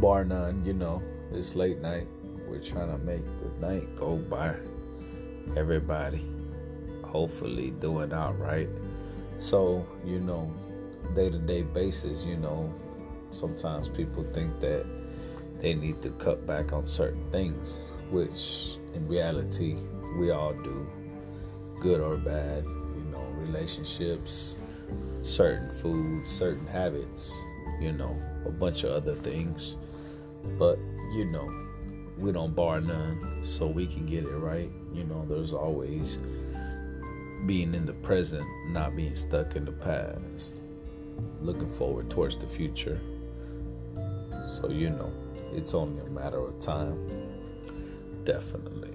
bar none, you know, it's late night. We're trying to make the night go by. Everybody, hopefully, doing all right. So, you know, day to day basis, you know, sometimes people think that they need to cut back on certain things, which in reality, we all do, good or bad, you know, relationships, certain foods, certain habits, you know, a bunch of other things. But, you know, we don't bar none, so we can get it right. You know, there's always being in the present, not being stuck in the past, looking forward towards the future. So, you know, it's only a matter of time. Definitely.